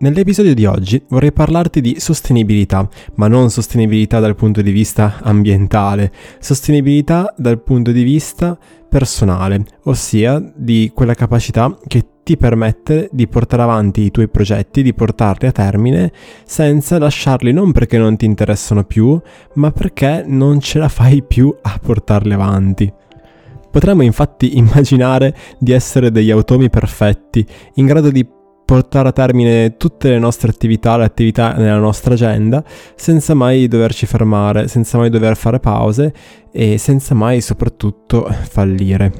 Nell'episodio di oggi vorrei parlarti di sostenibilità, ma non sostenibilità dal punto di vista ambientale, sostenibilità dal punto di vista personale, ossia di quella capacità che ti permette di portare avanti i tuoi progetti, di portarli a termine senza lasciarli non perché non ti interessano più, ma perché non ce la fai più a portarli avanti. Potremmo infatti immaginare di essere degli automi perfetti, in grado di portare a termine tutte le nostre attività, le attività nella nostra agenda, senza mai doverci fermare, senza mai dover fare pause e senza mai soprattutto fallire.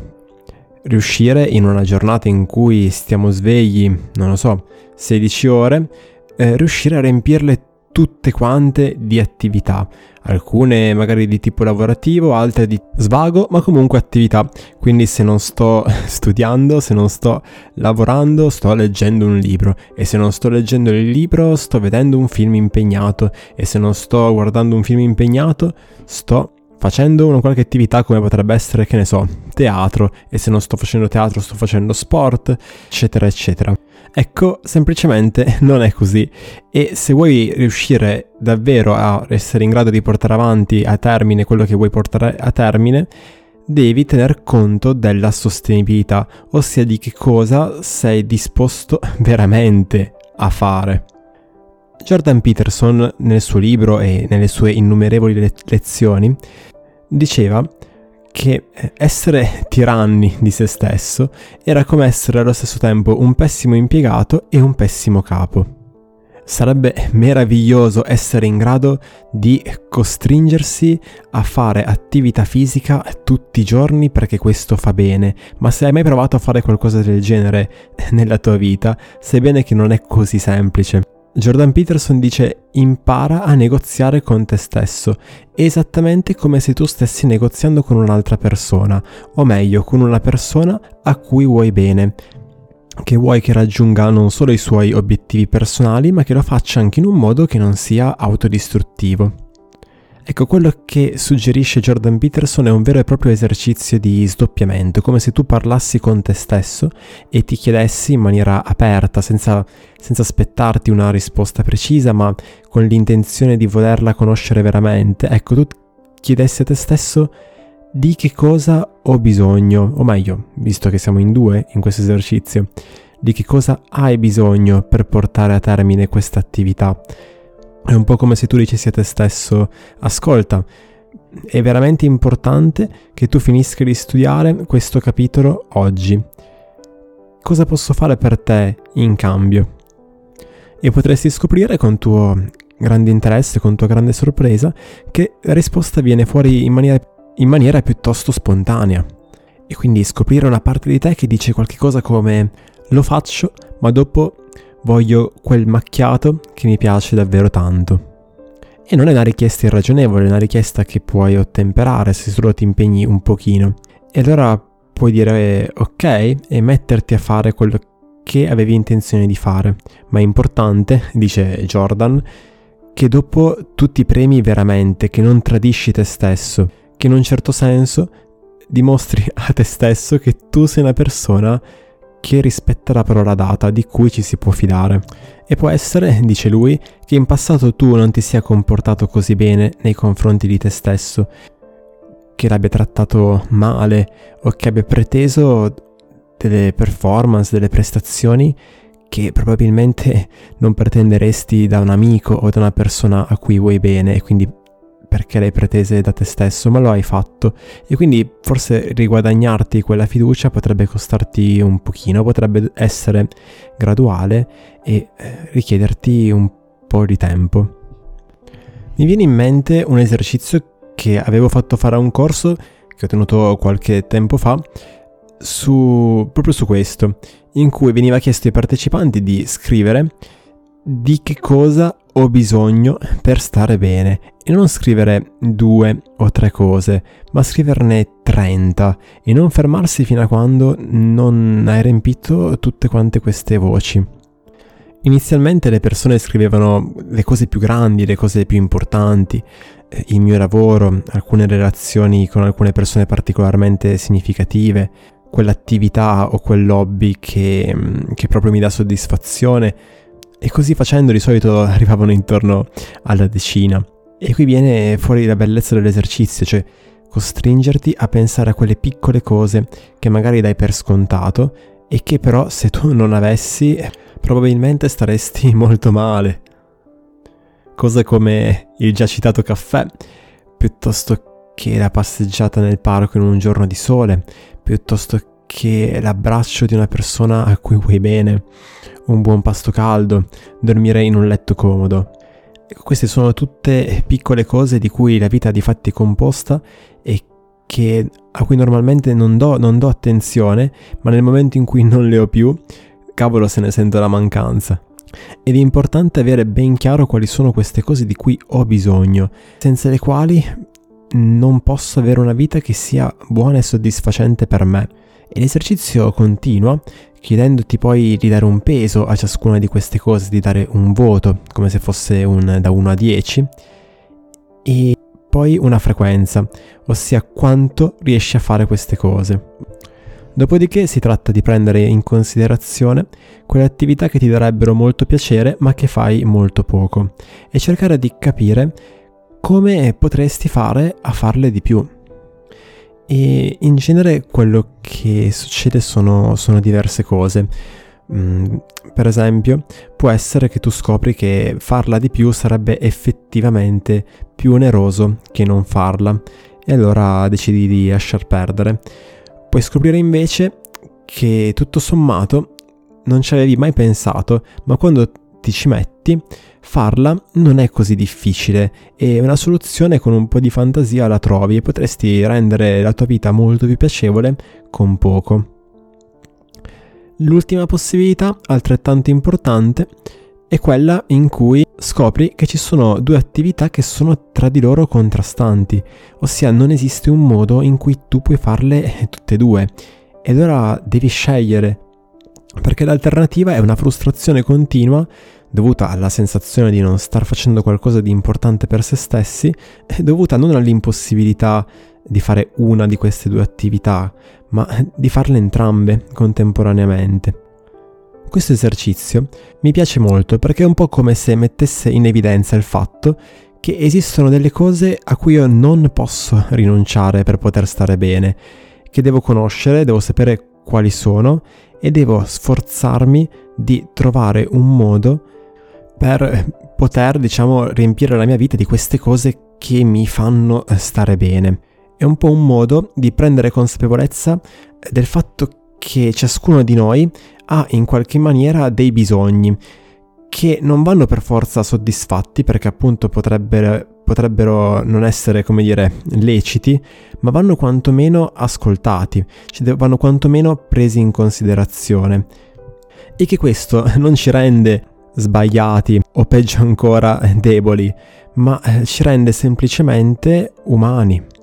Riuscire in una giornata in cui stiamo svegli, non lo so, 16 ore, eh, riuscire a riempirle tutte quante di attività, alcune magari di tipo lavorativo, altre di svago, ma comunque attività. Quindi se non sto studiando, se non sto lavorando, sto leggendo un libro. E se non sto leggendo il libro, sto vedendo un film impegnato. E se non sto guardando un film impegnato, sto facendo una qualche attività come potrebbe essere, che ne so, teatro e se non sto facendo teatro sto facendo sport, eccetera, eccetera. Ecco, semplicemente non è così e se vuoi riuscire davvero a essere in grado di portare avanti a termine quello che vuoi portare a termine, devi tener conto della sostenibilità, ossia di che cosa sei disposto veramente a fare. Jordan Peterson nel suo libro e nelle sue innumerevoli le- lezioni diceva che eh, essere tiranni di se stesso era come essere allo stesso tempo un pessimo impiegato e un pessimo capo. Sarebbe meraviglioso essere in grado di costringersi a fare attività fisica tutti i giorni perché questo fa bene, ma se hai mai provato a fare qualcosa del genere nella tua vita, sai bene che non è così semplice. Jordan Peterson dice impara a negoziare con te stesso, esattamente come se tu stessi negoziando con un'altra persona, o meglio con una persona a cui vuoi bene, che vuoi che raggiunga non solo i suoi obiettivi personali, ma che lo faccia anche in un modo che non sia autodistruttivo. Ecco, quello che suggerisce Jordan Peterson è un vero e proprio esercizio di sdoppiamento, come se tu parlassi con te stesso e ti chiedessi in maniera aperta, senza, senza aspettarti una risposta precisa, ma con l'intenzione di volerla conoscere veramente. Ecco, tu chiedessi a te stesso di che cosa ho bisogno, o meglio, visto che siamo in due in questo esercizio, di che cosa hai bisogno per portare a termine questa attività è un po' come se tu dicessi a te stesso, ascolta, è veramente importante che tu finisca di studiare questo capitolo oggi. Cosa posso fare per te in cambio? E potresti scoprire con tuo grande interesse, con tua grande sorpresa, che la risposta viene fuori in maniera, in maniera piuttosto spontanea. E quindi scoprire una parte di te che dice qualcosa come lo faccio, ma dopo voglio quel macchiato che mi piace davvero tanto. E non è una richiesta irragionevole, è una richiesta che puoi ottemperare se solo ti impegni un pochino. E allora puoi dire ok e metterti a fare quello che avevi intenzione di fare. Ma è importante, dice Jordan, che dopo tu ti premi veramente, che non tradisci te stesso, che in un certo senso dimostri a te stesso che tu sei una persona che rispetta la parola data, di cui ci si può fidare. E può essere, dice lui, che in passato tu non ti sia comportato così bene nei confronti di te stesso, che l'abbia trattato male o che abbia preteso delle performance, delle prestazioni che probabilmente non pretenderesti da un amico o da una persona a cui vuoi bene e quindi perché le pretese da te stesso, ma lo hai fatto e quindi forse riguadagnarti quella fiducia potrebbe costarti un pochino, potrebbe essere graduale e eh, richiederti un po' di tempo. Mi viene in mente un esercizio che avevo fatto fare a un corso che ho tenuto qualche tempo fa su, proprio su questo, in cui veniva chiesto ai partecipanti di scrivere di che cosa ho bisogno per stare bene e non scrivere due o tre cose, ma scriverne 30 e non fermarsi fino a quando non hai riempito tutte quante queste voci. Inizialmente le persone scrivevano le cose più grandi, le cose più importanti, eh, il mio lavoro, alcune relazioni con alcune persone particolarmente significative, quell'attività o quell'hobby che, che proprio mi dà soddisfazione, E così facendo di solito arrivavano intorno alla decina. E qui viene fuori la bellezza dell'esercizio, cioè costringerti a pensare a quelle piccole cose che magari dai per scontato e che però se tu non avessi probabilmente staresti molto male. Cose come il già citato caffè, piuttosto che la passeggiata nel parco in un giorno di sole, piuttosto che l'abbraccio di una persona a cui vuoi bene, un buon pasto caldo, dormire in un letto comodo. Ecco, queste sono tutte piccole cose di cui la vita di fatti è composta e che, a cui normalmente non do, non do attenzione, ma nel momento in cui non le ho più, cavolo se ne sento la mancanza. Ed è importante avere ben chiaro quali sono queste cose di cui ho bisogno, senza le quali non posso avere una vita che sia buona e soddisfacente per me. E l'esercizio continua chiedendoti poi di dare un peso a ciascuna di queste cose, di dare un voto, come se fosse un da 1 a 10, e poi una frequenza, ossia quanto riesci a fare queste cose. Dopodiché si tratta di prendere in considerazione quelle attività che ti darebbero molto piacere ma che fai molto poco e cercare di capire come potresti fare a farle di più. E in genere quello che succede sono, sono diverse cose. Mm, per esempio, può essere che tu scopri che farla di più sarebbe effettivamente più oneroso che non farla e allora decidi di lasciar perdere. Puoi scoprire invece che tutto sommato non ci avevi mai pensato, ma quando ti ci metti, farla non è così difficile e una soluzione con un po' di fantasia la trovi e potresti rendere la tua vita molto più piacevole con poco. L'ultima possibilità, altrettanto importante, è quella in cui scopri che ci sono due attività che sono tra di loro contrastanti, ossia non esiste un modo in cui tu puoi farle tutte e due. E allora devi scegliere, perché l'alternativa è una frustrazione continua dovuta alla sensazione di non star facendo qualcosa di importante per se stessi, è dovuta non all'impossibilità di fare una di queste due attività, ma di farle entrambe contemporaneamente. Questo esercizio mi piace molto perché è un po' come se mettesse in evidenza il fatto che esistono delle cose a cui io non posso rinunciare per poter stare bene, che devo conoscere, devo sapere quali sono e devo sforzarmi di trovare un modo per poter, diciamo, riempire la mia vita di queste cose che mi fanno stare bene. È un po' un modo di prendere consapevolezza del fatto che ciascuno di noi ha in qualche maniera dei bisogni che non vanno per forza soddisfatti perché appunto potrebbero, potrebbero non essere, come dire, leciti, ma vanno quantomeno ascoltati, cioè vanno quantomeno presi in considerazione. E che questo non ci rende sbagliati o peggio ancora deboli, ma eh, ci rende semplicemente umani.